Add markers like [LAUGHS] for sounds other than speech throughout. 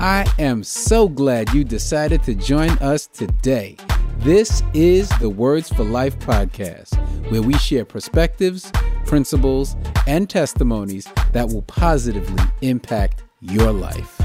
I am so glad you decided to join us today. This is the Words for Life podcast, where we share perspectives, principles, and testimonies that will positively impact your life.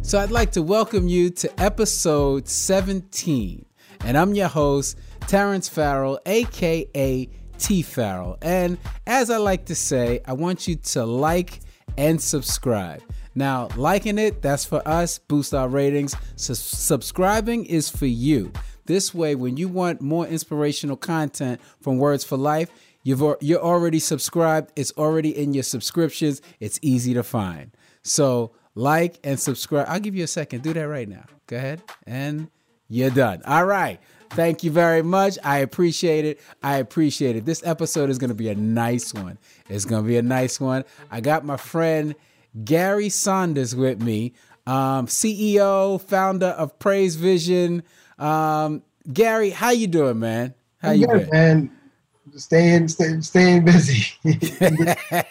So, I'd like to welcome you to episode 17, and I'm your host, Terrence Farrell, aka T Farrell. And as I like to say, I want you to like and subscribe. Now, liking it, that's for us, boost our ratings. Subscribing is for you. This way, when you want more inspirational content from Words for Life, you've you're already subscribed. It's already in your subscriptions. It's easy to find. So like and subscribe. I'll give you a second. Do that right now. Go ahead. And you're done. All right. Thank you very much. I appreciate it. I appreciate it. This episode is going to be a nice one. It's going to be a nice one. I got my friend Gary Saunders with me, um, CEO, founder of Praise Vision. Um, Gary, how you doing, man? How I'm you been? man? Staying, staying, staying busy. [LAUGHS]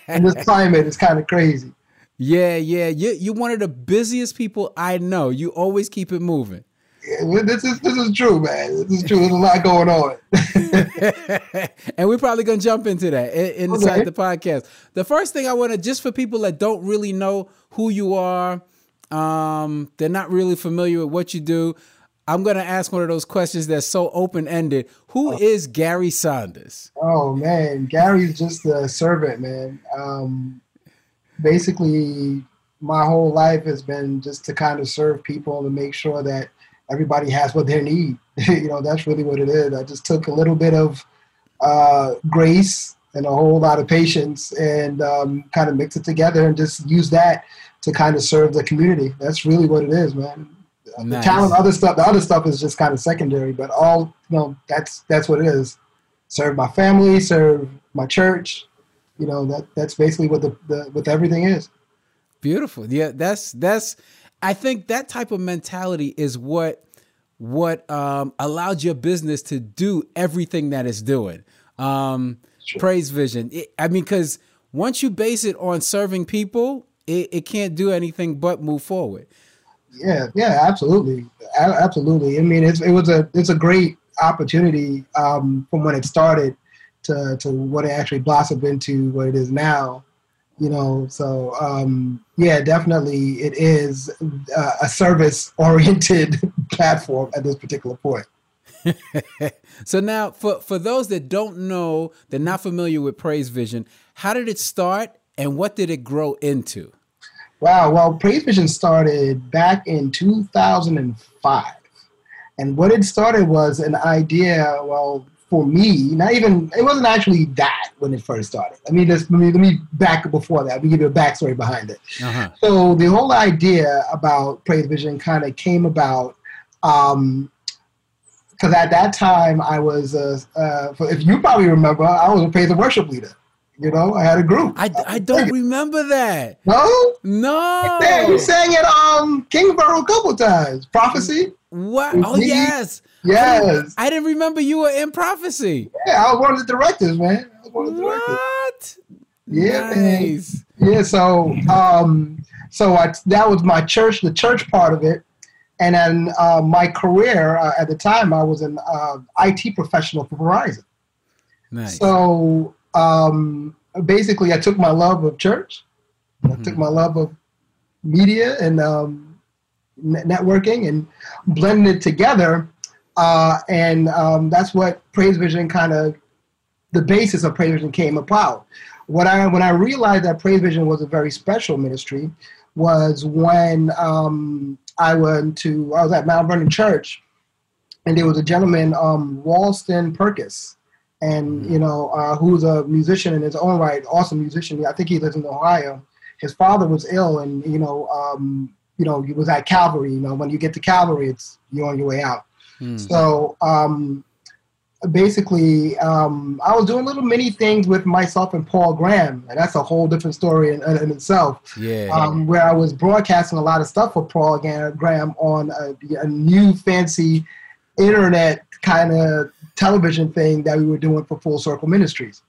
and this climate is kind of crazy. Yeah, yeah. You you're one of the busiest people I know. You always keep it moving. Yeah, this is this is true, man. This is true. There's a lot going on. [LAUGHS] and we're probably gonna jump into that inside Okay. the podcast. The first thing I want to, just for people that don't really know who you are, um, they're not really familiar with what you do. I'm gonna ask one of those questions that's so open ended. Who is Gary Saunders? oh man, Gary's just a servant, man. Um, basically, my whole life has been just to kind of serve people and make sure that everybody has what they need. [LAUGHS] you know, that's really what it is. I just took a little bit of uh, grace and a whole lot of patience and um, kind of mix it together and just use that to kind of serve the community. That's really what it is, man. The talent, other stuff, the other stuff is just kind of secondary, but all you know, that's that's what it is. Serve my family, serve my church. You know, that that's basically what the, the what everything is. Beautiful. Yeah, that's that's. I think that type of mentality is what what um, allowed your business to do everything that it's doing. Um, Sure. Praise Vision. It- I mean, because once you base it on serving people, it, it can't do anything but move forward. Yeah, yeah, absolutely, A- absolutely. I mean, it's it was a it's a great opportunity um, from when it started to to what it actually blossomed into what it is now. You know, so um, yeah, definitely, it is uh, a service [LAUGHS] oriented platform at this particular point. [LAUGHS] So now, for for those that don't know, they're not familiar with Praise Vision. How did it start, and what did it grow into? Wow. Well, Praise Vision started back in 2005. And what it started was an idea, well, for me, not even, it wasn't actually that when it first started. I mean, let's, me, let me back before that. Let me give you a backstory behind it. Uh-huh. So the whole idea about Praise Vision kind of came about because at that time I was, uh, uh, if you probably remember, I was a praise and worship leader. You know, I had a group. I, I don't [LAUGHS] remember that. No? No. Yeah, we sang at um Kingsborough a couple times. Prophecy. What? Oh yes. Yes. I didn't remember you were in prophecy. Yeah, I was one of the directors, man. I was one of the directors. What? Yeah, man. Yeah, so um so I, that was my church, the church part of it. And then uh, my career uh, at the time, I was an uh, IT professional for Verizon. Nice. So um, basically, I took my love of church, I Mhm. took my love of media and um, networking, and blended it together. Uh, and um, that's what Praise Vision kind of the basis of Praise Vision came about. What I when I realized that Praise Vision was a very special ministry was when um, I went to I was at Mount Vernon Church, and there was a gentleman, um, Ralston Perkis, and you know uh, who's a musician in his own right, awesome musician. I think he lives in Ohio. His father was ill, and you know, um, you know, he was at Calvary. You know, when you get to Calvary, it's you're on your way out. Hmm. So um, basically, um, I was doing little mini things with myself and Paul Graham, and that's a whole different story in, in itself. Yeah. Um, where I was broadcasting a lot of stuff for Paul Graham on a, a new fancy internet kind of television thing that we were doing for Full Circle Ministries.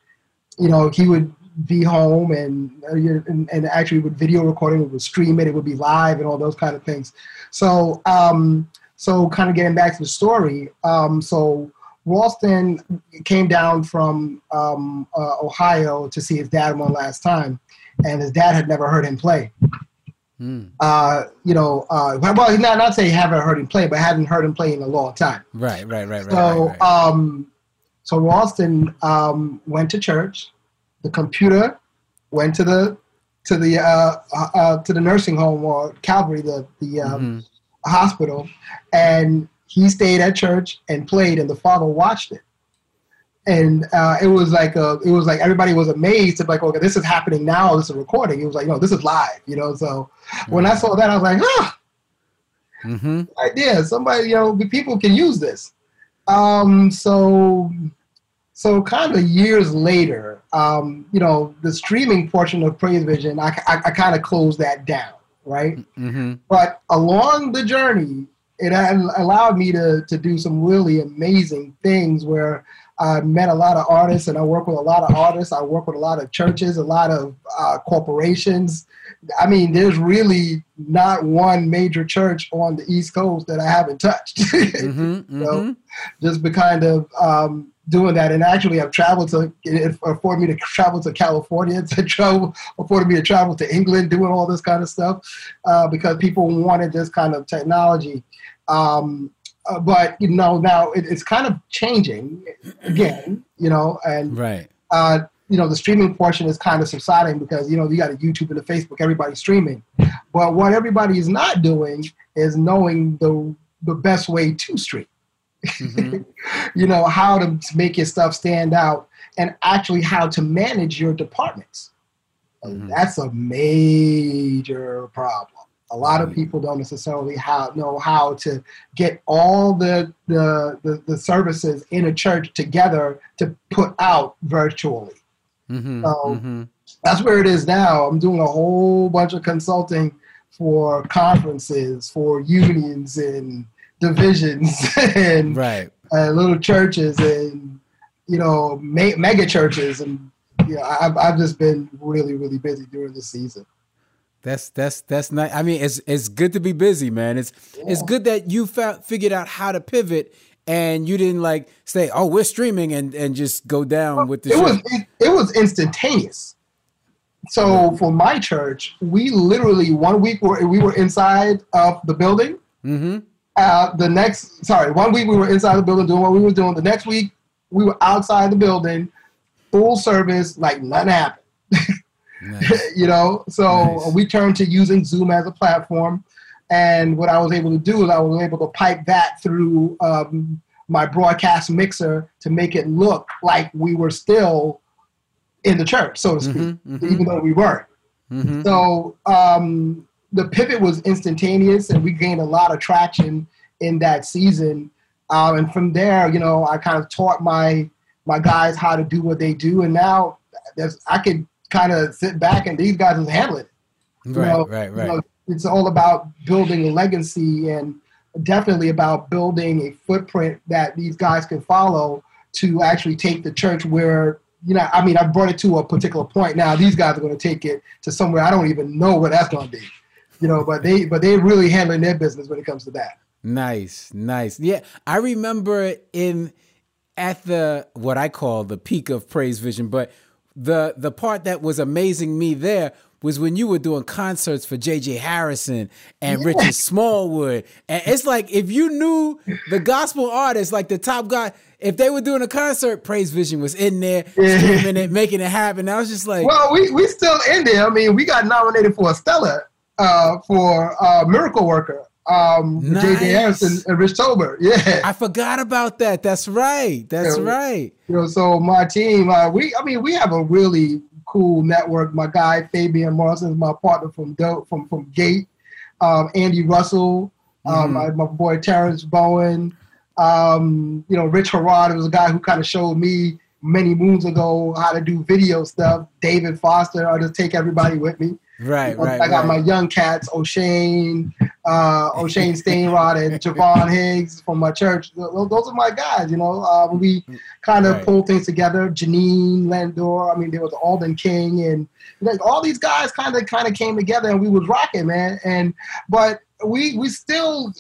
You know, he would be home and, uh, and, and actually with video recording, it would stream it, it would be live and all those kind of things. So um, so kind of getting back to the story. Um, so Ralston came down from um, uh, Ohio to see his dad one last time, and his dad had never heard him play. Mm. Uh, you know, uh, well, not not say haven't heard him play, but hadn't heard him play in a long time. Right, right, right, right. So, right, right. um, so Ralston um, went to church. The computer went to the to the uh, uh, uh to the nursing home or Calvary, the the um, mm-hmm. Hospital, and he stayed at church and played, and the father watched it and uh, it was like a, it was like everybody was amazed to like, okay, this is happening now. This is recording. It was like, no, this is live, you know. So mm-hmm. when I saw that, I was like, ah, mm-hmm. idea. Somebody, you know, people can use this. Um, so, so kind of years later, um, you know, the streaming portion of Praise Vision, I, I, I kind of closed that down, right? Mm-hmm. But along the journey, it allowed me to to do some really amazing things where I met a lot of artists and I work with a lot of artists. I work with a lot of churches, a lot of uh, corporations. I mean, there's really not one major church on the East Coast that I haven't touched. [LAUGHS] mm-hmm, mm-hmm. so just be kind of um, doing that. And actually, I've traveled to, it afforded me to travel to California, to [LAUGHS] travel, afforded me to travel to England, doing all this kind of stuff uh, because people wanted this kind of technology. Um, uh, but you know now it, it's kind of changing again you know and right. uh, you know the streaming portion is kind of subsiding because you know you got a youtube and a facebook everybody's streaming. But what everybody is not doing is knowing the the best way to stream. Mm-hmm. [LAUGHS] you know how to make your stuff stand out and actually how to manage your departments. Mm-hmm. that's a major problem a lot of people don't necessarily how, know how to get all the, the, the, the, services in a church together to put out virtually. Mm-hmm, so mm-hmm. that's where it is now. I'm doing a whole bunch of consulting for conferences, for unions and divisions [LAUGHS] and right. uh, little churches and, you know, me- mega churches. And, you know, I've, I've just been really, really busy during the season. That's that's that's nice. I mean, it's it's good to be busy, man. It's yeah. it's good that you found figured out how to pivot and you didn't like say, "Oh, we're streaming," and and just go down with the. It show. was it, it, was instantaneous. So for my church, we literally one week were we were inside of the building. Mm-hmm. Uh, the next, sorry, one week we were inside the building doing what we were doing. The next week we were outside the building, full service, like nothing happened. [LAUGHS] Nice. [LAUGHS] you know, so nice. we turned to using Zoom as a platform. And what I was able to do is I was able to pipe that through um, my broadcast mixer to make it look like we were still in the church, so to speak, mm-hmm, mm-hmm. even though we weren't. Mm-hmm. So um, the pivot was instantaneous, and we gained a lot of traction in that season. Um, and from there, you know, I kind of taught my my guys how to do what they do, and now I could kind of sit back and these guys handle it. You right, know, right, right. You know, it's all about building a legacy and definitely about building a footprint that these guys can follow to actually take the church where you know i mean i brought it to a particular point now these guys are going to take it to somewhere i don't even know where that's going to be you know but they but they're really handling their business when it comes to that nice nice yeah i remember in at the what i call the peak of praise vision but the the part that was amazing me there was when you were doing concerts for JJ Hairston and yeah. Richard Smallwood. And it's like if you knew the gospel artists, like the top guy, if they were doing a concert, Praise Vision was in there, yeah. streaming it, making it happen. I was just like, well, we we still in there. I mean, we got nominated for a Stellar uh, for uh, Miracle Worker um nice. JJ Hairston and Rich Tolbert. [LAUGHS] Yeah. I forgot about that. That's right. That's yeah. right. You know, so my team, uh, we I mean, we have a really cool network. My guy Fabian Morrison is my partner from Do- from from Gate. Um, Andy Russell, um, mm-hmm. my, my, boy Terrence Bowen. Um, you know, Rich Harrod was a guy who kind of showed me many moons ago how to do video stuff. David Foster, I'll just take everybody with me. Right, right. I got right. my young cats, O'Shane, uh, O'Shane Stainrod and Javon Higgs from my church. Those are my guys, you know. Uh, we kind of right. pull things together. Janine Landor, I mean, there was Alden King, and like all these guys kind of kind of came together, and we was rocking, man. And but we we still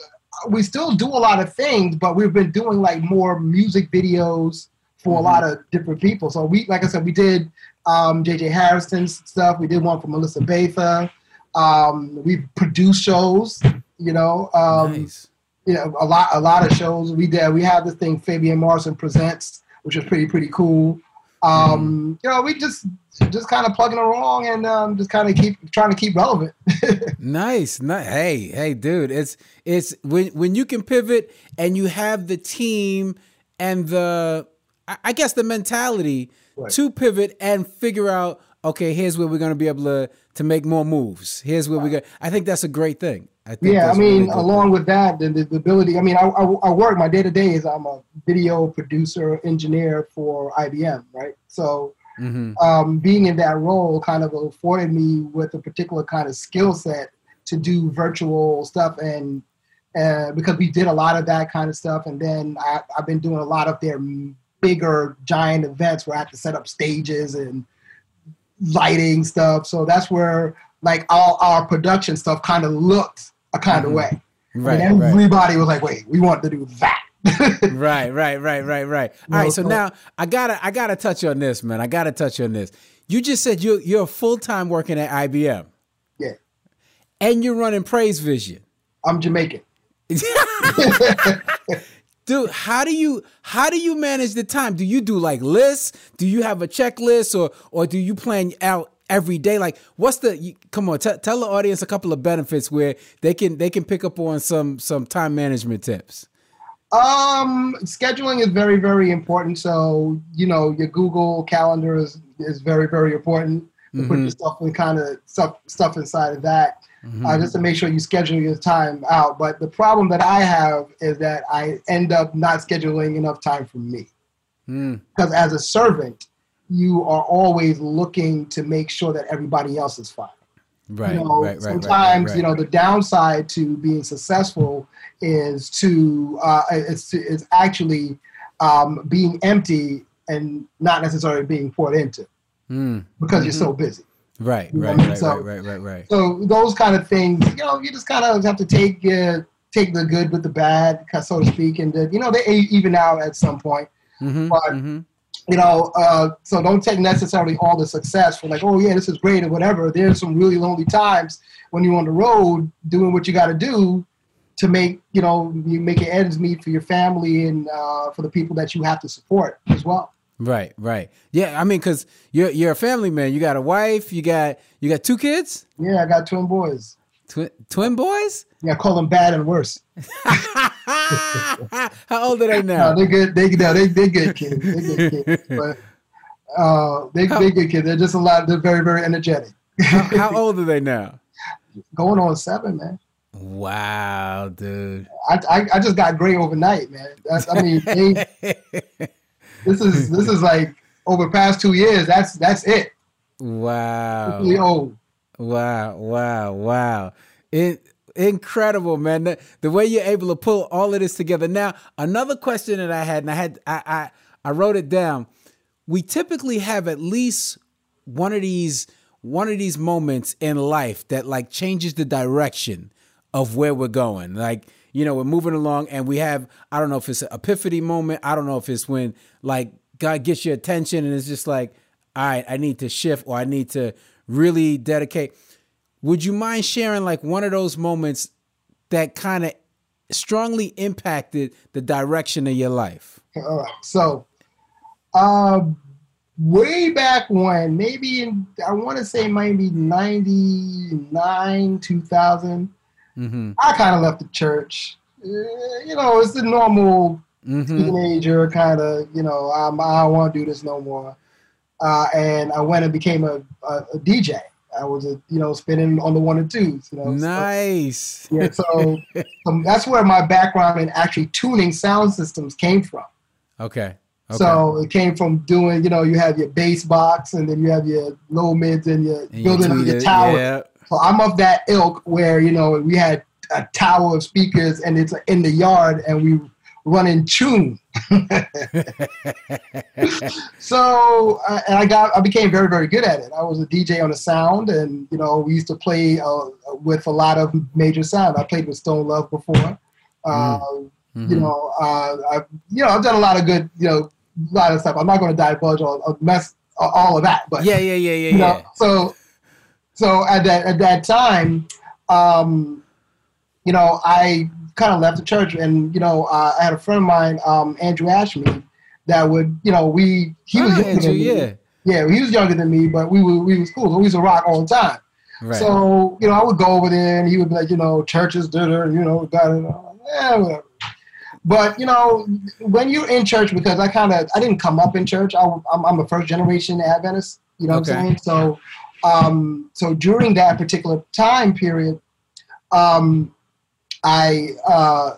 we still do a lot of things, but we've been doing like more music videos for mm-hmm. a lot of different people. So we, like I said, we did um, JJ Hairston's stuff. We did one for Melissa Batha. Um, we produce shows, you know. Um, nice. You know, a lot, a lot of shows we did. We have this thing, Fabian Morrison presents, which is pretty, pretty cool. Um, mm. You know, we just, just kind of plugging along and um, just kind of keep trying to keep relevant. [LAUGHS] nice, nice. Hey, hey, dude, it's it's when when you can pivot and you have the team and the, I guess the mentality right. to pivot and figure out okay, here's where we're going to be able to to make more moves. Here's where we go. I think that's a great thing. I yeah, I mean, really along thing. with that, the, the, ability. I mean, I, I, I work my day to day is I'm a video producer engineer for IBM, right? So. Mm-hmm. Um, being in that role kind of afforded me with a particular kind of skill set to do virtual stuff and uh, because we did a lot of that kind of stuff and then I, have been doing a lot of their bigger giant events where I have to set up stages and lighting stuff. So that's where like all our production stuff kind of looked a kind mm-hmm. of way. Right. And everybody right. was like, wait, we want to do that. [LAUGHS] right, right, right, right, right. All right, so now I gotta I gotta touch on this, man. I gotta touch on this. You just said you you're full time working at IBM. Yeah. And you're running Praise Vision. I'm Jamaican. [LAUGHS] [LAUGHS] dude how do you how do you manage the time? Do you do like lists? Do you have a checklist or or do you plan out every day? Like what's the you, come on t- tell the audience a couple of benefits where they can they can pick up on some some time management tips. Um scheduling is very very important. So you know your google calendar is is very very important. To mm-hmm. put your stuff in kind of stuff stuff inside of that mm-hmm. uh, just to make sure you schedule your time out. But the problem that I have is that I end up not scheduling enough time for me. Mm. Because as a servant, you are always looking to make sure that everybody else is fine. Right, you know, right, right, sometimes right, you know the downside to being successful is to uh, it's it's actually um, being empty and not necessarily being poured into mm. because mm-hmm. you're so busy. Right, right, right, so, right, right, right, So those kind of things, you know, you just kind of have to take uh, take the good with the bad, so to speak, and the, you know they even out at some point. Mm-hmm, but mm-hmm. you know, uh, so don't take necessarily all the success for like, oh yeah, this is great or whatever. There's some really lonely times when you're on the road doing what you got to do to make you know you make your ends meet for your family and uh, for the people that you have to support as well. Right, right. Yeah, I mean, cause you're you're a family man. You got a wife. You got you got two kids. Yeah, I got twin boys. Twin twin boys? Yeah, I call them bad and worse. [LAUGHS] How old are they now? No, they're good. They no, they they good kids. They good kids, [LAUGHS] but uh, they they good kids. They're just a lot. They're very very energetic. how, how old are they now? [LAUGHS] Going on seven, man. Wow, dude. I, I, I just got great overnight, man. That's, I mean, they, this is this is like over past two years. That's that's it. Wow. Really old. Wow! Wow! Wow! It incredible, man. The, the, way you're able to pull all of this together. Now, another question that I had, and I had I I, I wrote it down. We typically have at least one of these one of these moments in life that like changes the direction of where we're going. Like you know, we're moving along and we have, I don't know if it's an epiphany moment. I don't know if it's when like God gets your attention and it's just like, all right, I need to shift or I need to really dedicate. Would you mind sharing like one of those moments that kind of strongly impacted the direction of your life? Uh, so, um, way back when, maybe in, I want to say maybe 99, 2000, Mm-hmm. I kind of left the church. Uh, you know, it's the normal mm-hmm. teenager kind of, you know, I'm, I don't want to do this no more. Uh, and I went and became a, a, a, DJ. I was, a, you know, spinning on the one and twos. You know, nice. So, yeah, so [LAUGHS] um, that's where my background in actually tuning sound systems came from. Okay. Okay. So it came from doing, you know, you have your bass box and then you have your low mids and your and building your tower. Yeah. So I'm of that ilk where you know we had a tower of speakers, and it's in the yard, and we run in tune. [LAUGHS] so uh, and I got I became very very good at it. I was a DJ on the sound, and you know we used to play uh, with a lot of major sound. I played with Stone Love before. Uh, mm-hmm. You know, uh, I you know I've done a lot of good you know a lot of stuff. I'm not going to divulge all mess all of that, but yeah, yeah, yeah, yeah, yeah. Know, so so at that at that time, um, you know, I kind of left the church, and you know, uh, I had a friend of mine, um, Andrew Ashmead, that would, you know, we he was younger Andrew, than me. yeah, yeah, he was younger than me, but we were we was cool. So we used to rock all the time. Right. So you know, I would go over there, and he would be like, you know, churches, da you know, got it, yeah, whatever. But you know, when you're in church, because I kind of I didn't come up in church. I, am I'm a first generation Adventist. You know okay. what I'm saying? So, um, so during that particular time period, um, I, uh,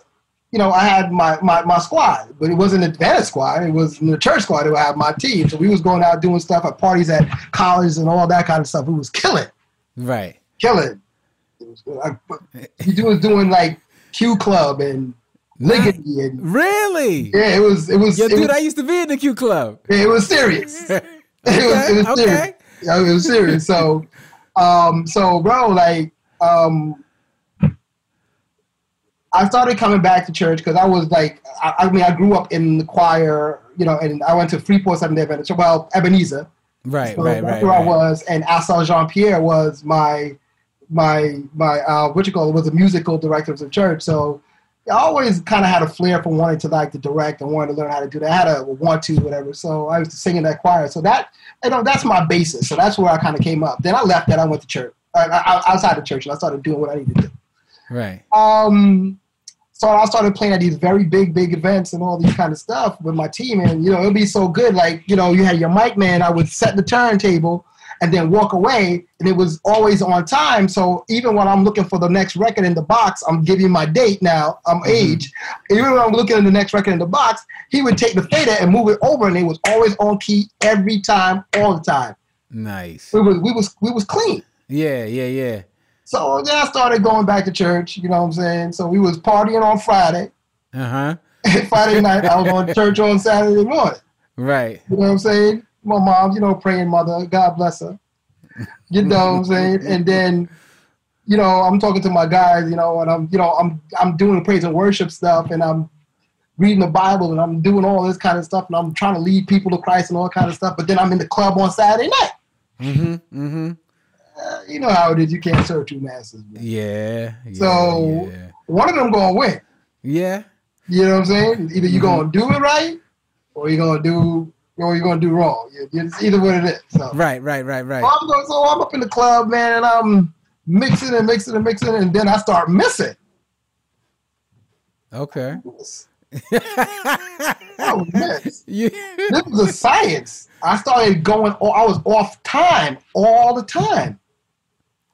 you know, I had my, my, my squad, but it wasn't a Adventist squad. It was the church squad. that I had my team. So we was going out doing stuff at parties at colleges and all that kind of stuff. It was killing. Right. Killing. It was, like, he was doing like Q Club and Liggity and really. Yeah, it was. It was. Yo, it dude, was, I used to be in the Q Club. Yeah, it was serious. [LAUGHS] [LAUGHS] it was, it was okay. serious. Yeah, [LAUGHS] it was serious. So, um, so bro, like, um, I started coming back to church because I was like, I, I, mean, I grew up in the choir, you know, and I went to Freeport Seventh Day Adventist, well, Ebenezer. Right, so right, that's right. where right. I was, and Assal Jean Pierre was my, my, my, uh, what you call it, was a musical director of the church. So I always kind of had a flair for wanting to like to direct and wanting to learn how to do that. I had a want to, whatever. So I was singing that choir. So that, you know, that's my basis. So that's where I kind of came up. Then I left that. I went to church, uh, outside the church, and I started doing what I needed to do. Right. Um, so I started playing at these very big, big events and all these kind of stuff with my team, and you know it'd be so good. Like you know, you had your mic man. I would set the turntable and then walk away, and it was always on time. So even when I'm looking for the next record in the box, I'm giving my date now. I'm mm-hmm. age. Even when I'm looking at the next record in the box, he would take the fader and move it over, and it was always on key every time, all the time. Nice. We was we was we was clean. Yeah, yeah, yeah. So then I started going back to church, you know what I'm saying? So we was partying on Friday. Uh-huh. [LAUGHS] Friday night, I was on [LAUGHS] church on Saturday morning. Right. You know what I'm saying? My mom, you know, praying mother, God bless her. You know what I'm saying? And then, you know, I'm talking to my guys, you know, and I'm, you know, I'm I'm doing praise and worship stuff and I'm reading the Bible and I'm doing all this kind of stuff and I'm trying to lead people to Christ and all kind of stuff. But then I'm in the club on Saturday night. Mm-hmm. Mm-hmm uh, you know how it is. You can't serve two masters. Yeah, yeah. So yeah. one of them gonna win. Yeah. You know what I'm saying? Either you're mm-hmm. gonna do it right, or you're gonna do, or you're gonna do wrong. It's either what it is. So. Right, right, right, right. So I'm, going, so I'm up in the club, man, and I'm mixing and mixing and mixing, and then I start missing. Okay. oh, miss. Yeah. This was a science. I started going. Oh, I was off time all the time.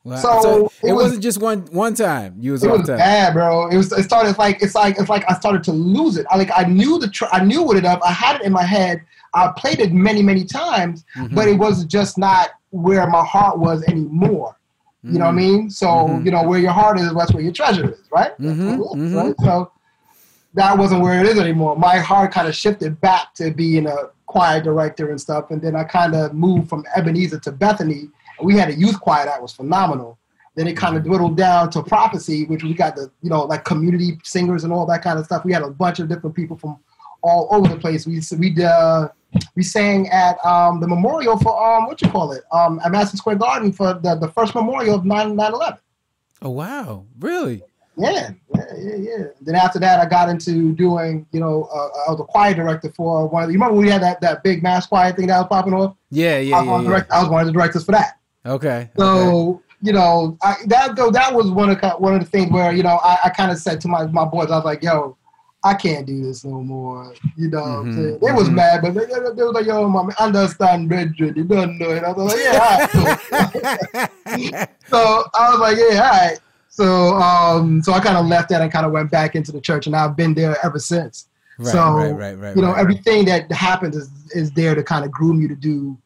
Wow. So, so, it, it was, not just one one time. You was it off was time. bad, bro. It was. It started like it's like it's like I started to lose it. I like I knew the tr- I knew what it up. I had it in my head. I played it many many times, mm-hmm. but it was just not where my heart was anymore. You know what I mm-hmm. mean? So mm-hmm. you know where your heart is, that's where your treasure is, right? Mm-hmm. Is, right? So that wasn't where it is anymore. My heart kind of shifted back to being a choir director and stuff, and then I kind of moved from Ebenezer to Bethany. We had a youth choir that was phenomenal. Then it kind of dwindled down to prophecy, which we got the you know like community singers and all that kind of stuff. We had a bunch of different people from all over the place. We we uh, we sang at um, the memorial for um what you call it um at Madison Square Garden for the, the first memorial of 9 11 Oh wow, really? Yeah, yeah, yeah, yeah. Then after that, I got into doing, you know, uh, I was a choir director for one of the, you remember when we had that, that big mass choir thing that was popping off? Yeah, yeah, I was, yeah, yeah. Direct, I was one of the directors for that. Okay. So, okay. you know, I, that though that was one of one of the things where, you know, I, I kind of said to my, my boys, I was like, yo, I can't do this no more. You know mm-hmm, what I'm Mm-hmm, saying? They was mad, but they, they, they was like, yo, mom, understand, Bridget. You don't know it. I was like, yeah, [LAUGHS] all right. [LAUGHS] so I was like, yeah, all right. So, um, so I kind of left that and kind of went back into the church, and I've been there ever since. Right, so, right, right, right, you know, everything that happens is, is there to kind of groom you to do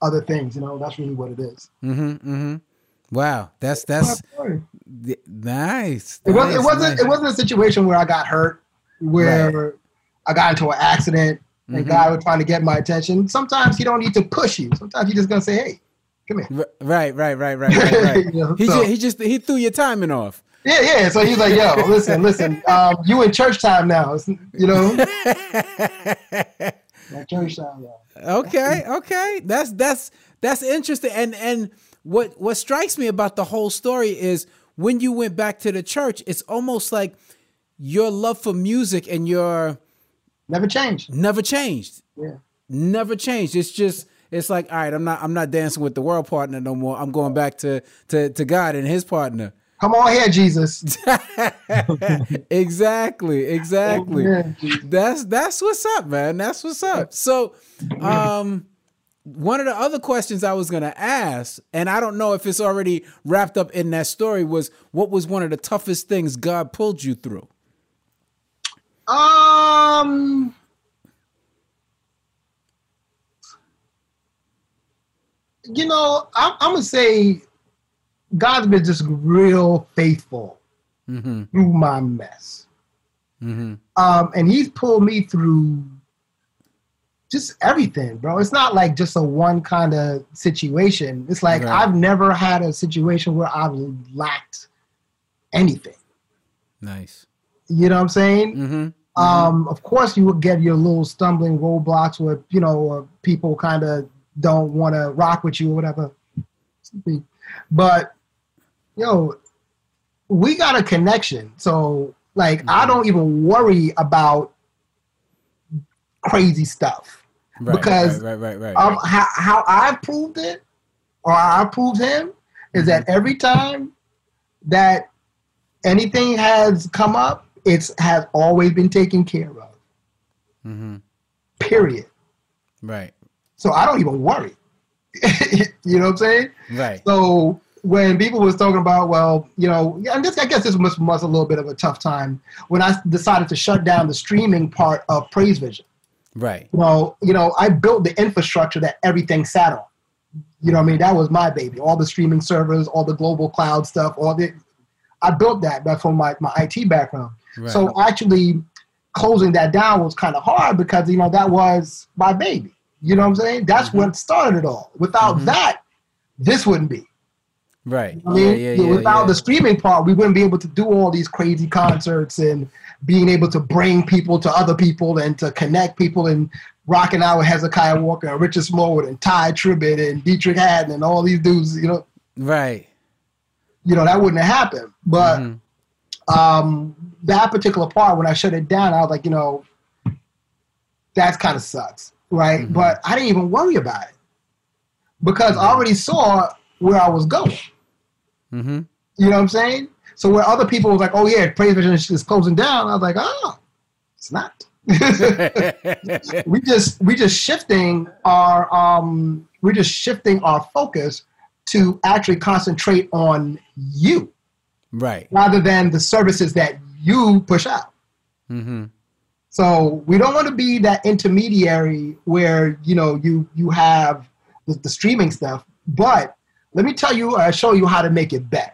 other things. You know, that's really what it is. Mm-hmm, mm-hmm. Wow, that's that's Nice. It wasn't. It wasn't. nice. It wasn't a situation where I got hurt, where I got into an accident, and Mhm. God was trying to get my attention. Sometimes He don't need to push you. Sometimes He just gonna say, "Hey, come here." Right, right, right, right, [LAUGHS] right, right. You know, he, so- just, he just he threw your timing off. Yeah, yeah. So he's like, "Yo, [LAUGHS] listen, listen. Um, you in church time now. It's- You know, [LAUGHS] church time now." okay, okay. That's that's that's interesting. And and what what strikes me about the whole story is when you went back to the church, it's almost like your love for music and your Never changed. never changed. Yeah. Never changed. It's just it's like, all right, I'm not I'm not dancing with the world partner no more. I'm going back to to to God and his partner. Come on here, Jesus. [LAUGHS] exactly, exactly. That's that's what's up, man. That's what's up. So, um, one of the other questions I was gonna ask, and I don't know if it's already wrapped up in that story, was what was one of the toughest things God pulled you through? Um. You know, I'm, I'm gonna say God's been just real faithful Mm-hmm. through my mess, Mm-hmm. um, and He's pulled me through just everything, bro. It's not like just a one kind of situation. It's like Right. I've never had a situation where I've lacked anything. Nice. You know what I'm saying? Mm-hmm. Um, of course, you will get your little stumbling roadblocks where you know people kind of don't want to rock with you or whatever. But know, we got a connection, so like I Mhm. don't even worry about crazy stuff. Right, Because, right, right, right, right. Um, how how I've proved it, or I proved him, is that every time that anything has come up, it's has always been taken care of. mm-hmm. Period. Right, So I don't even worry. [LAUGHS] you know what I'm saying? right. So when people was talking about, well, you know, and this I guess this was, was a little bit of a tough time when I decided to shut down the streaming part of Praise Vision. Right. Well, you know, I built the infrastructure that everything sat on. You know what I mean? That was my baby. All the streaming servers, all the global cloud stuff, all the I built that that's from my, my IT background. Right. So actually closing that down was kind of hard because you know that was my baby. You know what I'm saying? That's Mhm. what started it all. Without Mhm. that, this wouldn't be. right. I mean, yeah, yeah, yeah, without the streaming part, we wouldn't be able to do all these crazy concerts and being able to bring people to other people and to connect people and rocking out with Hezekiah Walker and Richard Smallwood and Tye Tribbett and Deitrick Haddon and all these dudes. You know, right. you know that wouldn't have happened. But Mhm. Um, that particular part, when I shut it down, I was like, you know, that kind of sucks, right? Mhm. But I didn't even worry about it because I already saw where I was going. Mhm. You know what I'm saying? So where other people was like, oh yeah, Praise Vision is is closing down, I was like, oh, it's not. [LAUGHS] we just we just shifting our um we're just shifting our focus to actually concentrate on you right. rather than the services that you push out. Mm-hmm. So we don't want to be that intermediary where you know you you have the, the streaming stuff, but let me tell you, uh, show you how to make it better.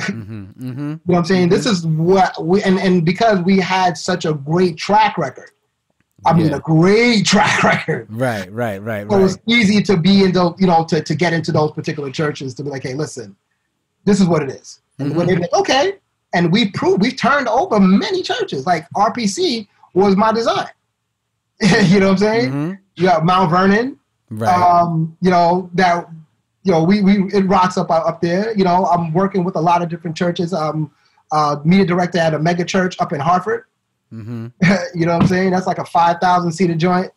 Mm-hmm. Mm-hmm. [LAUGHS] You know what I'm saying? This is what we and, and because we had such a great track record. I mean Yeah. a great [LAUGHS] track record. Right, right, right, So right. it's easy to be in those, you know, to, to get into those particular churches to be like, hey, listen, this is what it is. And when Mhm. they're like, okay. And we proved we've turned over many churches. Like RPC was my design. [LAUGHS] you know what I'm saying? Mhm. You got Mount Vernon, Right. um, you know, that you know, we, we it rocks up up there. You know, I'm working with a lot of different churches. Um uh media director at a mega church up in Hartford. mm-hmm. [LAUGHS] you know what I'm saying? That's like a five thousand seater joint.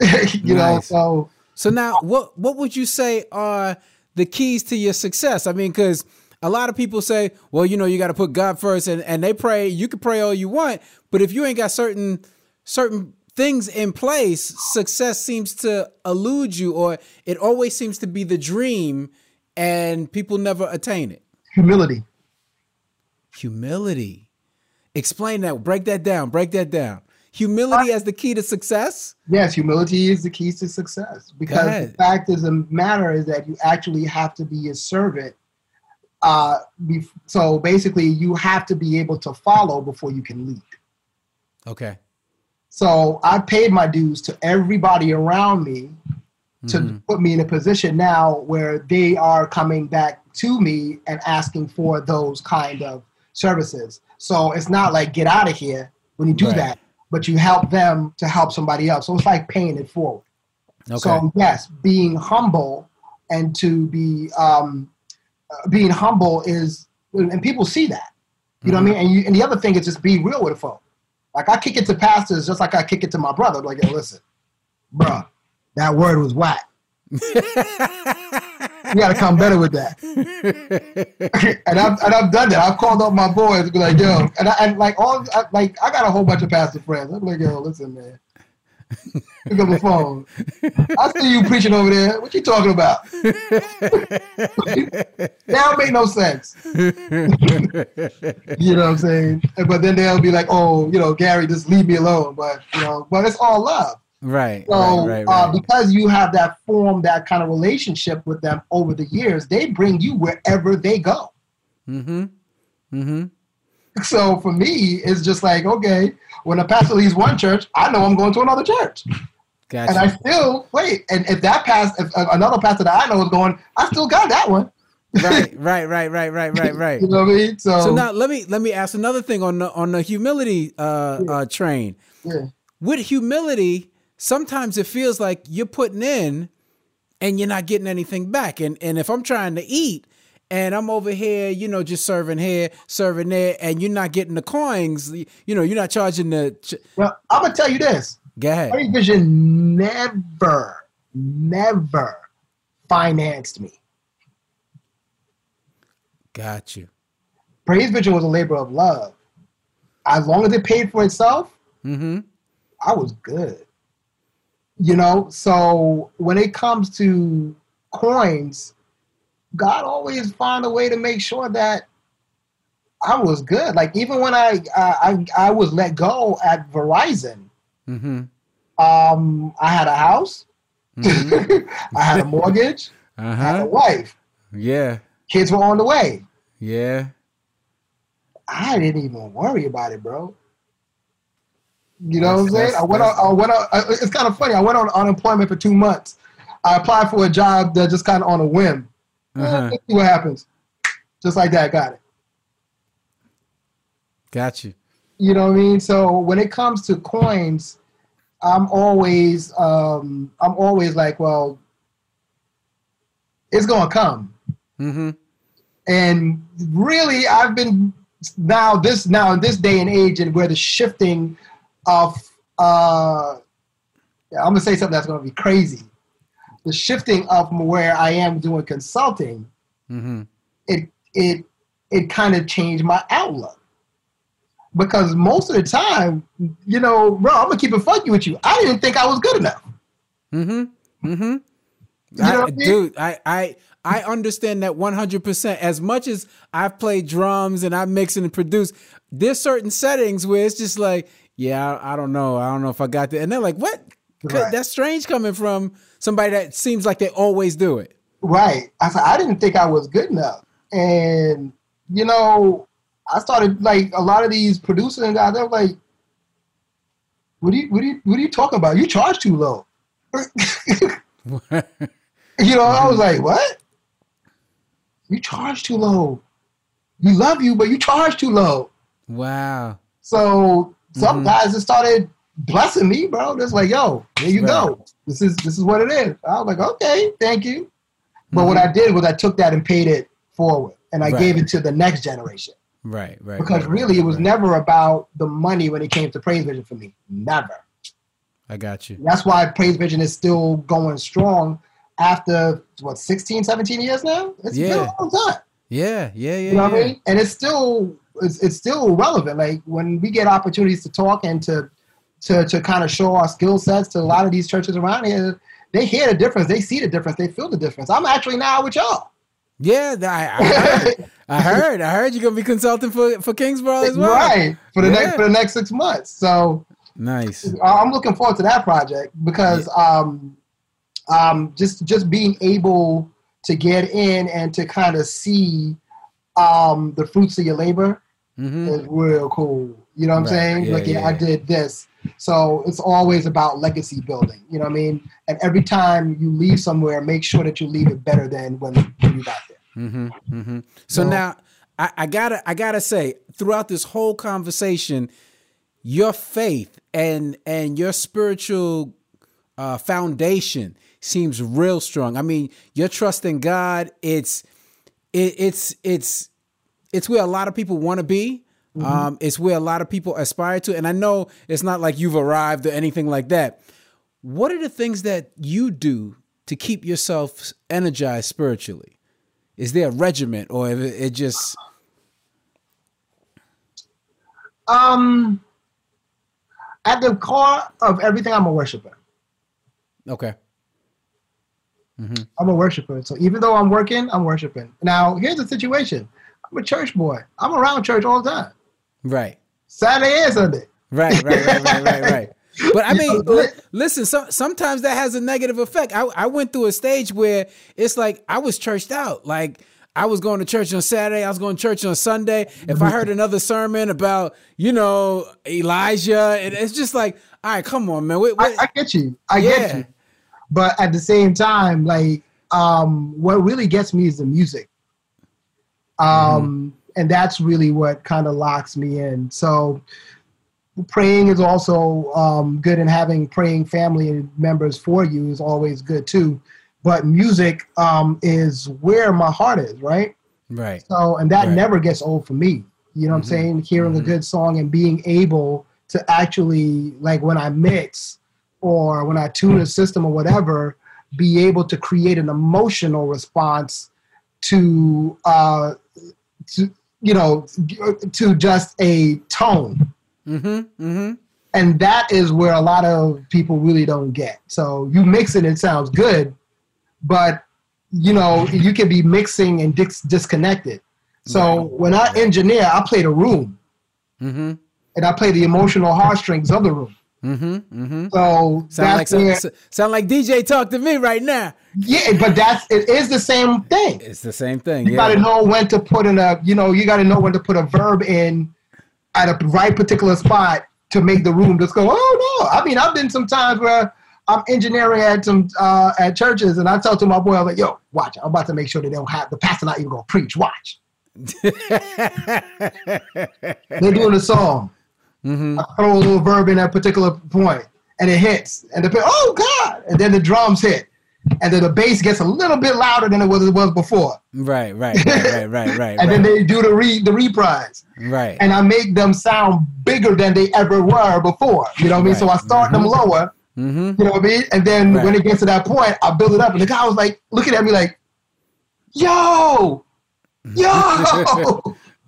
[LAUGHS] you know, so So now, what what would you say are the keys to your success? I mean, because a lot of people say, well, you know, you got to put God first, and and they pray. You can pray all you want, but if you ain't got certain certain things in place, success seems to elude you, or it always seems to be the dream, and people never attain it. humility. Humility. Explain that. Break that down. Break that down. Humility as the key to success. Yes, humility is the key to success because the fact is the matter is that you actually have to be a servant Uh, so basically, you have to be able to follow before you can lead. Okay. So I paid my dues to everybody around me to Mhm. put me in a position now where they are coming back to me and asking for those kind of services. So it's not like get out of here when you do Right. that, but you help them to help somebody else. So it's like paying it forward. Okay. So yes, being humble and to be um, Uh, being humble is, and people see that. You know what I mean? And you, and the other thing is just be real with a folk. Like I kick it to pastors just like I kick it to my brother. Like, yo, listen, bruh, that word was whack. [LAUGHS] You got to come better with that. [LAUGHS] and I've and I've done that. I've called up my boys and be like, yo, and I, and like all I, like I got a whole bunch of pastor friends. I'm like, yo, listen, man. Pick up the phone. I see you preaching over there. What you talking about? [LAUGHS] that don't make no sense. You know what I'm saying? But then they'll be like, oh, you know, Gary, just leave me alone. But you know, but it's all love. right. So right. Right. Uh, Right. because you have that form, that kind of relationship with them over the years, they bring you wherever they go. mm-hmm. Mm-hmm. So for me, it's just like, okay, when a pastor leaves one church, I know I'm going to another church. Gotcha. And I still wait. And if that pastor, if another pastor that I know is going, I still got that one. right. [LAUGHS] Right. Right. Right. Right. Right. Right. You know what I mean? So, So now let me let me ask another thing on the on the humility uh, uh, train. yeah. With humility, sometimes it feels like you're putting in and you're not getting anything back. And and if I'm trying to eat and I'm over here, you know, just serving here, serving there, and you're not getting the coins, you know, you're not charging the. Ch- well, I'm gonna tell you this: Go ahead. Praise Vision never, never financed me. Got you. Praise Vision was a labor of love. As long as it paid for itself, Mm-hmm. I was good. You know, so when it comes to coins, God always found a way to make sure that I was good. Like even when I uh, I I was let go at Verizon, Mm-hmm. um, I had a house, Mhm. [LAUGHS] I had a mortgage, Uh I had a wife, Yeah. kids were on the way. Yeah. I didn't even worry about it, bro. You know what I'm saying? I went on. I went on. It's kind of funny. I went on unemployment for two months. I applied for a job that just kind of on a whim. Uh-huh. let's see what happens. Just like that, got it. Got you. You know what I mean? So when it comes to coins, I'm always, um, I'm always like, well, it's gonna come. Mm-hmm. and really i've been now this now in this day and age and where the shifting of uh yeah, i'm gonna say something that's gonna be crazy the shifting of where i am doing consulting Mm-hmm. it it it kind of changed my outlook because most of the time you know bro i'm gonna keep it funky with you i didn't think i was good enough Mm-hmm. Mm-hmm. You know I- I mean? dude, I, I I understand that one hundred percent. As much as I've played drums and I mix and produce, there's certain settings where it's just like, yeah, I, I don't know, I don't know if I got that, and they're like, what? Right. That's strange coming from somebody that seems like they always do it. Right. I said I didn't think I was good enough, and you know, I started like a lot of these producers and guys. They're like, "What do you, what do you, what are you talking about? You charge too low." [LAUGHS] you know, I was like, "What? You charge too low? We love you, but you charge too low." wow. So some Mhm. guys just started blessing me, bro. Just like, "Yo, there you Right. go. This is this is what it is." I was like, "Okay, thank you." But what Mhm. I did was I took that and paid it forward, and I Right. gave it to the next generation Right, right. because right, really it was never about the money when it came to Praise Vision for me. Never. I got you. That's why Praise Vision is still going strong after what 16, 17 years now. It's been Yeah. a long time. Yeah, yeah, yeah. You know what yeah. I mean? And it's still it's, it's still relevant. Like when we get opportunities to talk and to to to kind of show our skill sets to a lot of these churches around here, they hear the difference, they see the difference, they feel the difference. I'm actually now with y'all. Yeah, I, [LAUGHS] I heard. I heard. I heard you're gonna be consulting for for Kingsborough as well. Right for the Yeah. next for the next six months. So Nice. I'm looking forward to that project because um, um, just just being able to get in and to kind of see um, the fruits of your labor hmm is real cool. You know what I'm saying? Yeah, like, yeah, yeah, I did this. So it's always about legacy building. You know what I mean? And every time you leave somewhere, make sure that you leave it better than when, when you got there. Mm-hmm, mm-hmm. So No. now I, I gotta I gotta say, throughout this whole conversation, your faith and and your spiritual uh, foundation seems real strong. I mean, your trust in God, it's it, it's it's it's where a lot of people want to be. Um, it's where a lot of people aspire to. And I know it's not like you've arrived or anything like that. What are the things that you do to keep yourself energized spiritually? Is there a regiment or it, it just Um, at the core of everything, I'm a worshiper. okay? I'm a worshiper. So even though I'm working, I'm worshiping. Now, here's the situation. I'm a church boy. I'm around church all the time. Right, Saturday and Sunday. right, right, right, right, right, right. [LAUGHS] But I mean, listen. So, sometimes that has a negative effect. I, I went through a stage where it's like I was churched out. Like I was going to church on Saturday. I was going to church on Sunday. If I heard another sermon about you know Elijah, and it's just like, all right, come on, man. Wait, I, wait. I get you. I Yeah. get you. But at the same time, like, um, what really gets me is the music. Um, and that's really what kind of locks me in. So praying is also um, good and having praying family members for you is always good too. But music um, is where my heart is, right? right, So, and that Right. never gets old for me. You know what I'm Mhm. saying? Hearing a Mhm. good song and being able to actually, like when I mix or when I tune a system or whatever, be able to create an emotional response to, uh, to you know, to just a tone. mm-hmm, mm-hmm. And that is where a lot of people really don't get. So you mix it, it sounds good, but you know, you can be mixing and dis- disconnected. So when I engineer, I play the room Mm-hmm. and I play the emotional heartstrings of the room. Mm-hmm. Mm-hmm. So Sound like some, where, sound like DJ talk to me right now. yeah, but that's it is the same thing. It's the same thing. You yeah. got to know when to put in a, you know, you got to know when to put a verb in at a right particular spot to make the room just go. Oh no! I mean, I've been some times where I'm engineering at some uh, at churches, and I tell to my boy, I'm like, "Yo, watch! I'm about to make sure that they don't have the pastor not even gonna preach. Watch! [LAUGHS] They're doing a song. Hmm I throw a little verb in at a particular point, and it hits, and the oh god, and then the drums hit, and then the bass gets a little bit louder than it was it was before, Right, [LAUGHS] right, right, right, right, right. and then they do the re the reprise, right. and I make them sound bigger than they ever were before. You know what I mean? So I start them Mhm. lower, hmm you know what I mean, and then Right. when it gets to that point, I build it up, and the guy was like looking at me like, "Yo, [LAUGHS] yo."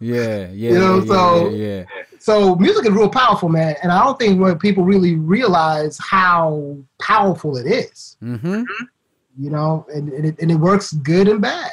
Yeah, [LAUGHS] yeah, You know, yeah, so- yeah, yeah. So music is real powerful, man, and I don't think when people really realize how powerful it is. Mm-hmm. You know, and, and, it, and it works good and bad.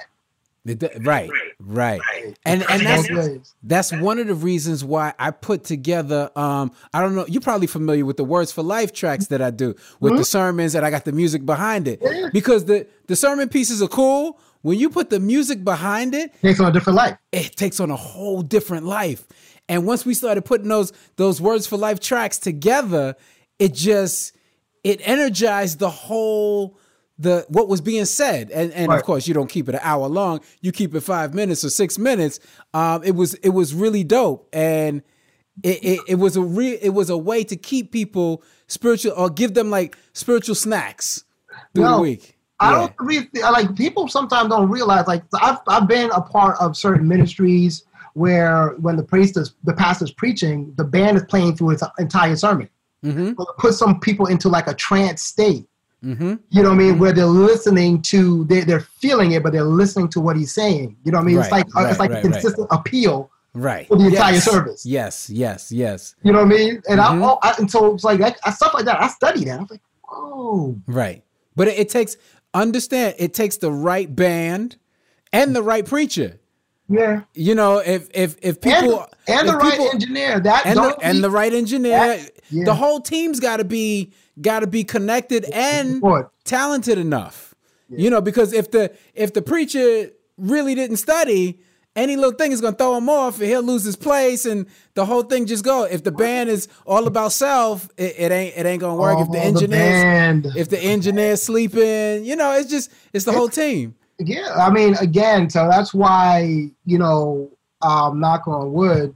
Right, right. And and that's that's one of the reasons why I put together. Um, I don't know. You're probably familiar with the Words for Life tracks that I do with the sermons, and I got the music behind it Yeah. because the the sermon pieces are cool. When you put the music behind it, it, takes on a different life. it takes on a whole different life. And once we started putting those those words for life tracks together, it just it energized the whole the what was being said. And and of course you don't keep it an hour long, you keep it five minutes or six minutes. Um, it was it was really dope. And it, it, it was a re- it was a way to keep people spiritual or give them like spiritual snacks through the week. I Yeah. don't re- like people sometimes don't realize like I've I've been a part of certain ministries where when the priest is the pastor's preaching, the band is playing through its entire sermon. Mm-hmm. Put some people into like a trance state. Mm-hmm. You know what I mean? Where they're listening to they they're feeling it, but they're listening to what he's saying. You know what I mean? it's like uh, it's like right, a right. consistent appeal. Right. For the entire service. Yes, yes, yes. You know what I mean? And. I, oh, I and so it's like I, stuff like that. I study that. I was like, oh, Right. But it, it takes understand it takes the right band and the right preacher. Yeah. You know, if if if people and the if right people- engineer. That and the, and the right engineer, That- yeah. the whole team's got to be got to be connected and talented enough. You know, because if the if the preacher really didn't study any little thing is gonna throw him off, and he'll lose his place, and the whole thing just go. If the band is all about self, it, it ain't it ain't gonna work. if the Oh, engineers, if the engineer's sleeping, you know, it's just it's the whole team. Yeah, I mean, again, so that's why you know, um, knock on wood,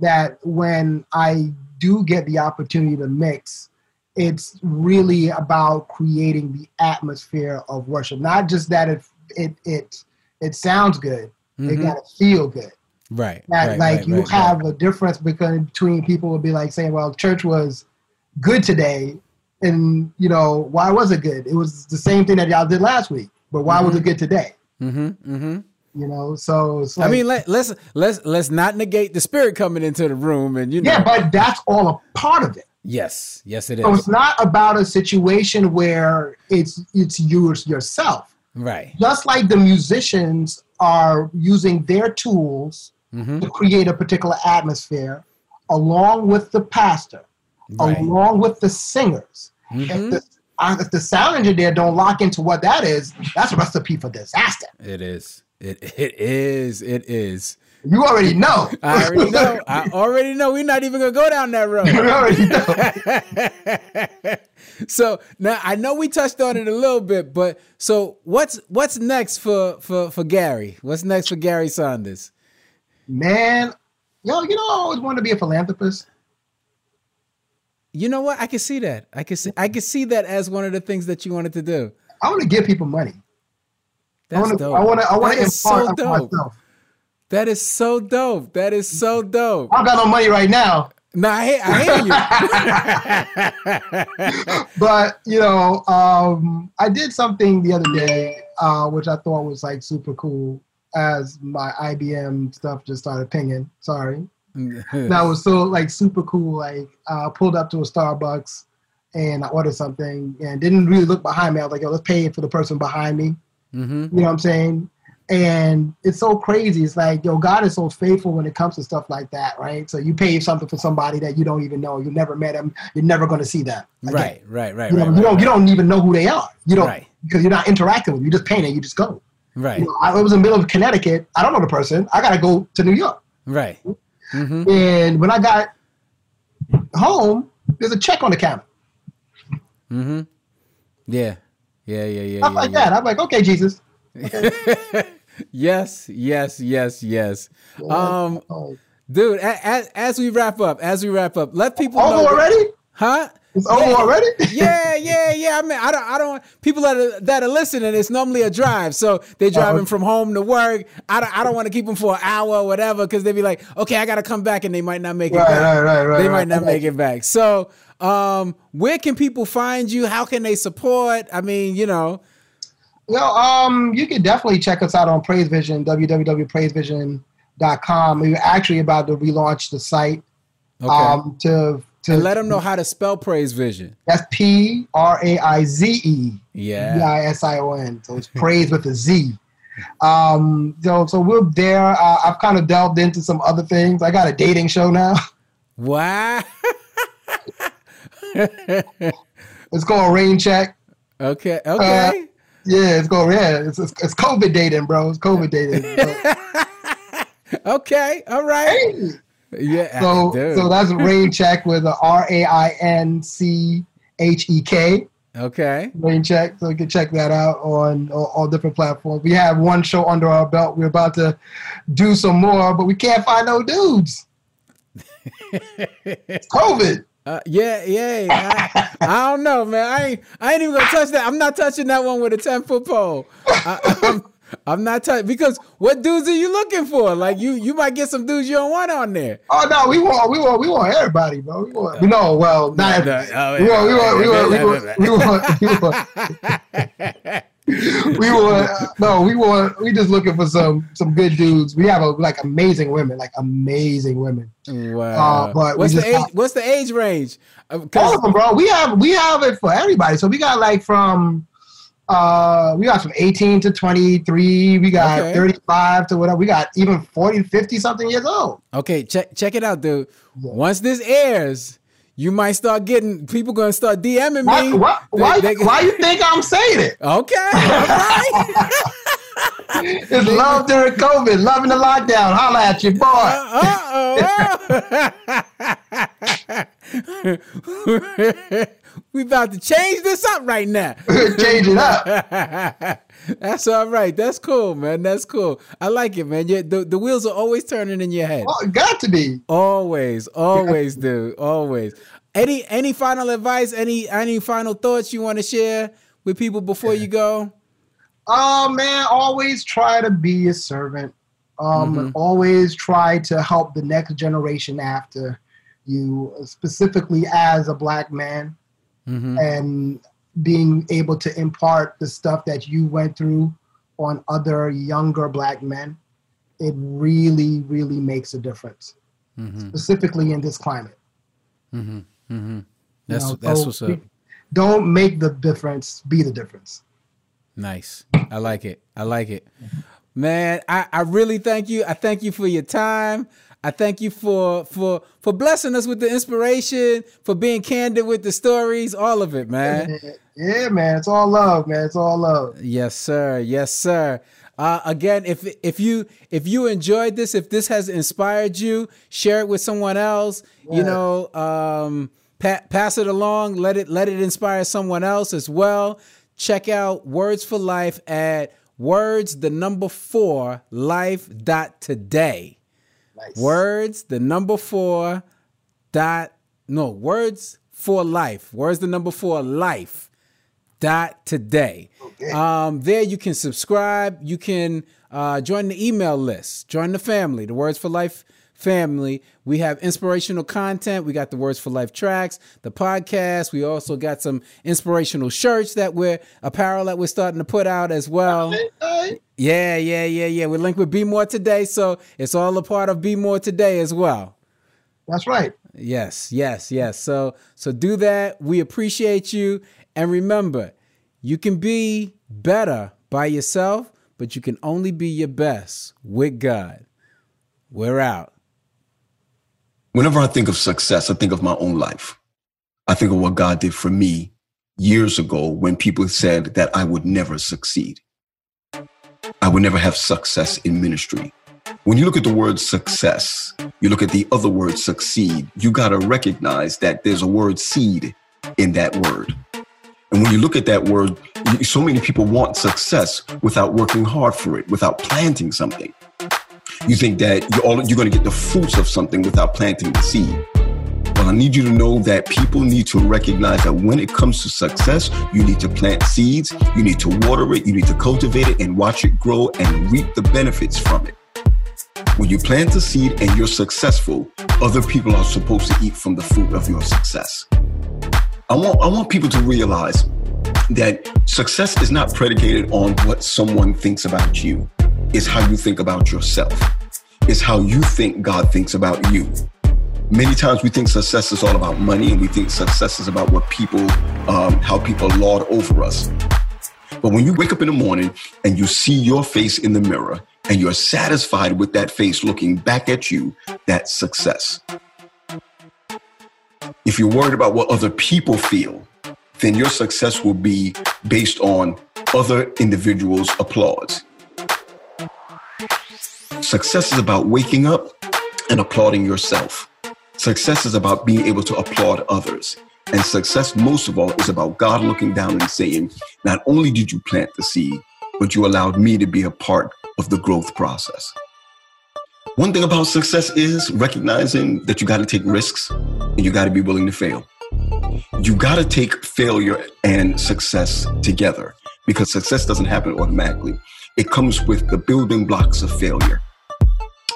that when I do get the opportunity to mix, it's really about creating the atmosphere of worship. Not just that it it it it sounds good; it Mhm. got to feel good. Right. That right, like right, you right, have a difference because between people would be like saying, "Well, church was good today," and you know, why was it good? It was the same thing that y'all did last week, but why was Mhm. it good today? Mm-hmm. Mm-hmm. You know, so like, I mean, let, let's let's let's not negate the spirit coming into the room, and you know, yeah, but that's all a part of it. yes, yes, it So is. it's not about a situation where it's it's yours yourself. Right. Just like the musicians are using their tools Mm-hmm. to create a particular atmosphere, along with the pastor, Right. along with the singers. Mhm. If the if the sound engineer don't lock into what that is, that's a recipe for disaster. It is. It it is. It is. You already know. I already know. I already know. We're not even gonna go down that road. you already know. [LAUGHS] so now I know we touched on it a little bit, but so what's what's next for for for Gary? What's next for Gary Saunders? Man, yo, you know, I always wanted to be a philanthropist. You know what? I can see that. I can see I can see that as one of the things that you wanted to do. I want to give people money. I That's want to. dope. I want to. I want to impart so dope. myself. That is so dope. That is so dope. I got no money right now, No, I hear, I hear you. [LAUGHS] [LAUGHS] but you know, um, I did something the other day, uh, which I thought was like super cool. As my IBM stuff just started pinging. Sorry, that was [LAUGHS] so like super cool. Like uh, pulled up to a Starbucks and I ordered something and didn't really look behind me. I was like, yo, let's pay for the person behind me. hmm You know what I'm saying? And it's so crazy. It's like, yo, God is so faithful when it comes to stuff like that, right? So you pay something for somebody that you don't even know. You never met them. You're never going to see them. again. Right, right, right, You, know, right, you don't. right, You don't even know who they are. You don't because you're not interacting with them. You just paying it. You just go. right, You know, I was in the middle of Connecticut. I don't know the person. I got to go to New York. right. Hmm And when I got home, there's a check on the counter. hmm Yeah, yeah, yeah, yeah. Stuff yeah, like yeah. that. I'm like, okay, Jesus. [LAUGHS] yes, yes, yes, yes. Um, dude, as, as we wrap up, as we wrap up, let people over know. already? Huh? It's over already? [LAUGHS] yeah, yeah, yeah. I mean, I don't, I don't. People that are that are listening, it's normally a drive, so they're driving Uh-huh. from home to work. I don't, I don't want to keep them for an hour or whatever, because they'd be like, okay, I got to come back, and they might not make it back. right, right, right. they right. might not make it back. So, um, where can people find you? How can they support? I mean, you know, Yo, um, you can definitely check us out on Praize Vision, www.praizevision.com. We're actually about to relaunch the site. okay, Um, to and let them know how to spell Praize Vision. that's P R A I Z E Yeah. I S I O N. So it's praise with a Z. Um, so so we're there. Uh, I've kind of delved into some other things. I got a dating show now. [LAUGHS] Wow. It's called Rain Check. okay. Okay. Yeah, it's called yeah. It's it's, it's COVID dating, bro. It's COVID dating. [LAUGHS] Okay. All right. hey. Yeah. So, dude. so that's Rain Check with a R A I N C H E K. okay. Rain Check. So you can check that out on all, all different platforms. We have one show under our belt. We're about to do some more, but we can't find no dudes. It's [LAUGHS] COVID. Uh, yeah, yeah. I, I don't know, man. I ain't, I ain't even gonna touch that. I'm not touching that one with a ten foot pole. I, I'm, not touching because what dudes are you looking for? Like you, you might get some dudes you don't want on there. Oh no, we want we want we want everybody, bro. We want we know well not No, everybody. oh, we want we want we want we want [LAUGHS] we want we want we want no we want we just looking for some some good dudes. We have a, like amazing women, like amazing women. Wow. Uh, but what's the age? got- What's the age range? Uh, All of them, bro. We have we have it for everybody. So we got like from uh we got from 18 to 23 we got Okay. 35 to whatever we got even 40 50 something years old okay, check check it out, dude. Once this airs, you might start getting people gonna start DMing why, me. why, why, They- they- why you think i'm saying it Okay. [LAUGHS] Right. it's love during COVID, loving the lockdown. Holla at you, boy. Uh, [LAUGHS] [LAUGHS] we about to change this up right now. [LAUGHS] change it up. [LAUGHS] That's all right. That's cool, man. That's cool. I like it, man. The, the wheels are always turning in your head. Oh, got to be. Always, [LAUGHS] always do. Always. Any any final advice? Any any final thoughts you want to share with people before you go? Oh man, always try to be a servant. Um, mm-hmm. always try to help the next generation after you, specifically as a black man, mm-hmm. and being able to impart the stuff that you went through on other younger black men. It really, really makes a difference, mm-hmm. specifically in this climate. Mm-hmm. Mm-hmm. That's you know, that's what's up. Don't make the difference. Be the difference. Nice. I like it. I like it. Man, I, I really thank you. I thank you for your time. I thank you for for for blessing us with the inspiration, for being candid with the stories, all of it, man. Yeah, man. It's all love, man. It's all love. Yes, sir. Yes, sir. Uh, again, if if you if you enjoyed this, if this has inspired you, share it with someone else. Yeah. You know, um, pa- pass it along. Let it let it inspire someone else as well. Check out Words for Life at words the number four life dot today. Nice. Words the number four dot no words for life. Words the number four life dot today. Okay. Um, there you can subscribe. You can uh, join the email list. Join the family. The Words for Life family. We have inspirational content. We got the Words for Life tracks, the podcast. We also got some inspirational shirts that we're apparel that we're starting to put out as well. Yeah, yeah, yeah, yeah. We're linked with Be More today, so it's all a part of Be More today as well. That's right. Yes, yes, yes. So so do that. We appreciate you. And remember, you can be better by yourself, but you can only be your best with God. We're out. Whenever I think of success, I think of my own life. I think of what God did for me years ago when people said that I would never succeed. I would never have success in ministry. When you look at the word success, you look at the other word succeed, you got to recognize that there's a word seed in that word. And when you look at that word, so many people want success without working hard for it, without planting something. You think that you're, all, you're going to get the fruits of something without planting the seed. Well, I need you to know that people need to recognize that when it comes to success, you need to plant seeds, you need to water it, you need to cultivate it and watch it grow and reap the benefits from it. When you plant a seed and you're successful, other people are supposed to eat from the fruit of your success. I want, I want people to realize that success is not predicated on what someone thinks about you is how you think about yourself. It's how you think God thinks about you. Many times we think success is all about money and we think success is about what people, um, how people lord over us. But when you wake up in the morning and you see your face in the mirror and you're satisfied with that face looking back at you, that's success. If you're worried about what other people feel, then your success will be based on other individuals' applause. Success is about waking up and applauding yourself. Success is about being able to applaud others. And success, most of all, is about God looking down and saying, Not only did you plant the seed, but you allowed me to be a part of the growth process. One thing about success is recognizing that you got to take risks and you got to be willing to fail. You got to take failure and success together because success doesn't happen automatically. It comes with the building blocks of failure.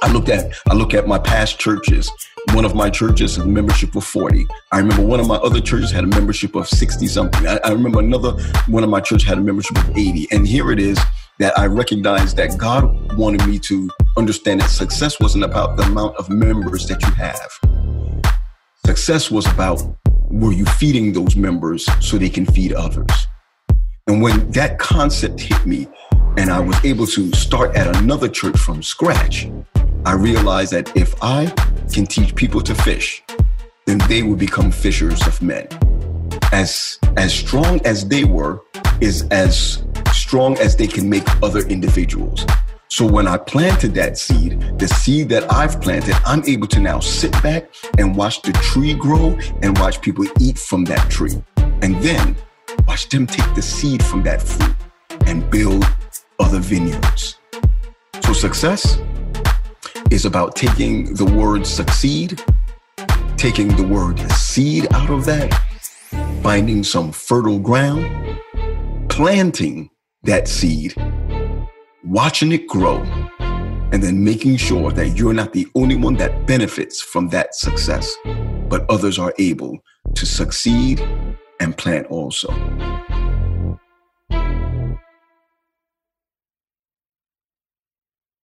I looked at I look at my past churches. One of my churches had a membership of 40. I remember one of my other churches had a membership of 60 something. I, I remember another one of my church had a membership of 80. And here it is that I recognized that God wanted me to understand that success wasn't about the amount of members that you have. Success was about were you feeding those members so they can feed others? And when that concept hit me, and I was able to start at another church from scratch, I realized that if I can teach people to fish, then they will become fishers of men. As as strong as they were is as strong as they can make other individuals. So when I planted that seed, the seed that I've planted, I'm able to now sit back and watch the tree grow and watch people eat from that tree. And then watch them take the seed from that fruit and build other vineyards. So success is about taking the word succeed, taking the word seed out of that, finding some fertile ground, planting that seed watching it grow, and then making sure that you're not the only one that benefits from that success, but others are able to succeed and plant also.